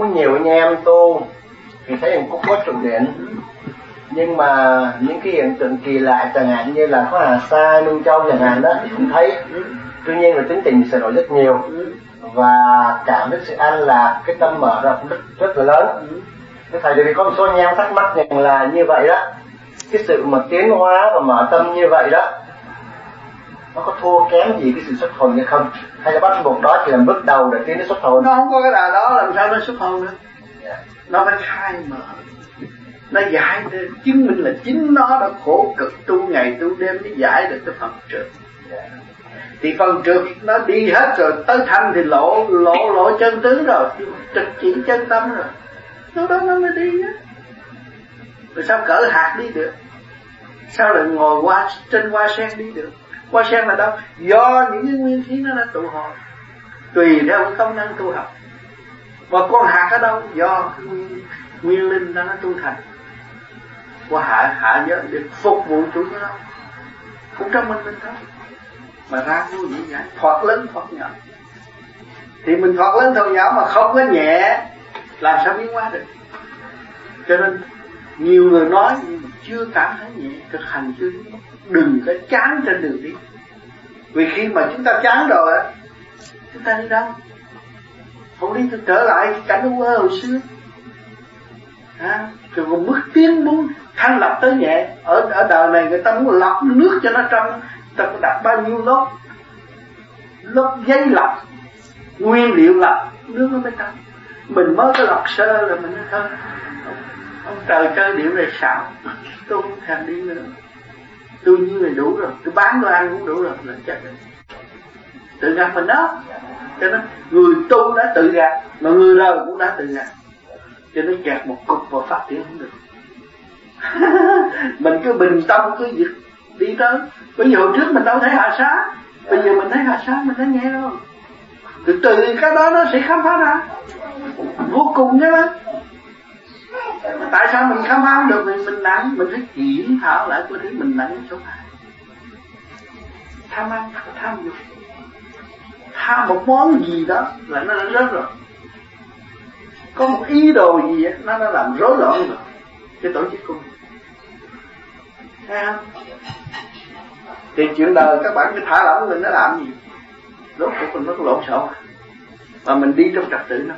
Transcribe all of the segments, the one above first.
có nhiều anh em tu thì thấy rằng cũng có trụ điện nhưng mà những cái hiện tượng kỳ lạ chẳng hạn như là có hà sa lưu châu chẳng hạn đó thì cũng thấy. Tuy nhiên là tính tình sửa đổi rất nhiều. Và cảm thấy sự an lạc cái tâm mở ra rất, rất là lớn. Cái thầy thì có một số anh em thắc mắc rằng là như vậy đó. Cái sự mà tiến hóa và mở tâm như vậy đó nó có thua kém gì cái sự xuất hồn hay không? Hay là bắt buộc đó chỉ là bước đầu để tiến đến xuất hồn? Nó không có cái đà đó làm sao nó xuất hồn nữa yeah. nó phải khai mở. Nó giải để chứng minh là chính nó đã khổ cực tu ngày tu đêm để giải được cái phần trượt. Yeah. thì phần trượt nó đi hết rồi tới thanh thì lộ lộ lộ chân tướng rồi. Trực chỉ chân tâm rồi. Lúc đó nó mới đi á. Rồi sao cỡ hạt đi được? Sao lại ngồi qua trên hoa sen đi được hoa sen là đâu do những cái nguyên khí nó đã tụ hội. Tùy theo cái công năng tu học. Và con hạt ở đâu? Do nguyên, nguyên linh đó nó tu thành. Qua hạ hạ giới để phục vụ chủ nó cũng trong mình mình thôi. Mà ra vô nhẹ giải thoát lớn thoát nhỏ. Thì mình thoát lớn thoát nhỏ mà không có nhẹ làm sao biến hóa được? Cho nên nhiều người nói nhưng mà chưa cảm thấy nhẹ thực hành chưa đừng có chán trên đường đi. Vì khi mà chúng ta chán rồi á chúng ta đi đâu? Không đi trở lại cái cảnh u hồi xưa. À, rồi còn bước tiến muốn thanh lập tới nhẹ ở ở đời này người ta muốn lọc nước cho nó trong ta có đặt bao nhiêu lớp lớp giấy lọc nguyên liệu lọc nước nó mới trong mình mới có lọc sơ là mình nó thôi ông trời chơi điểm này xạo tôi không thèm đi nữa. Tôi như này đủ rồi, tôi bán tôi ăn cũng đủ rồi, là chết rồi. Tự gạt mình đó. Cho nên, người tu đã tự gạt mà người đời cũng đã tự gạt cho nên gạt một cục và phát triển không được. Mình cứ bình tâm, cứ việc đi tới. Bây giờ hồi trước mình đâu thấy hạ xá bây giờ mình thấy hạ xá mình thấy nhẹ rồi. Từ từ cái đó nó sẽ khám phá ra. Vô cùng chứ mà tại sao mình khám phá được? Mình mình nặng mình phải kiểm thảo lại cái thứ mình nặng chỗ này tham ăn tham dục. Tham một món gì đó là nó đã rớt rồi. Có một ý đồ gì đó, nó đã làm rối loạn rồi. Cái tổ chức của mình. Thấy không? Thì chuyện đời các bạn cứ thả lỏng mình nó làm gì? Rốt cuộc mình nó lộn xộn. Mà mình đi trong trật tự nó.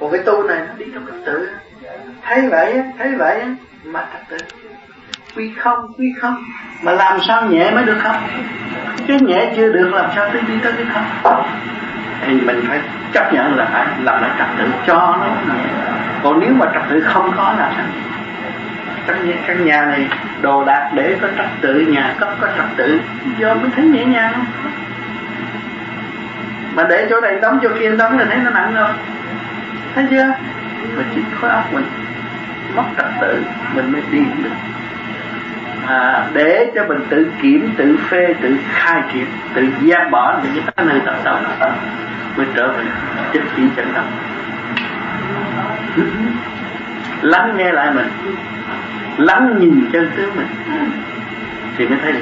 Còn cái tu này nó đi trong trật tự? Thấy vậy thấy vậy mà trật tự quy không quy không. Mà làm sao nhẹ mới được không? Cái nhẹ chưa được làm sao tới đi tới cái không? Thì mình phải chấp nhận là phải làm lại trật tự cho nó nhẹ. Còn nếu mà trật tự không có là sao? Căn nhà, căn nhà này đồ đạc để có trật tự nhà cấp có trật tự do mới thấy nhẹ nhàng. không mà để chỗ này đóng chỗ kia đóng là thấy nó nặng không? Thấy chưa? Mà chỉ khối óc mình mất trật tự mình mới đi được. À, để cho mình tự kiểm tự phê tự khai triển tự giác bỏ những cái nơi tập động mới trở về chính trị chân tâm lắng nghe lại mình. Lắng nhìn chân tướng mình. Thì mới thấy được.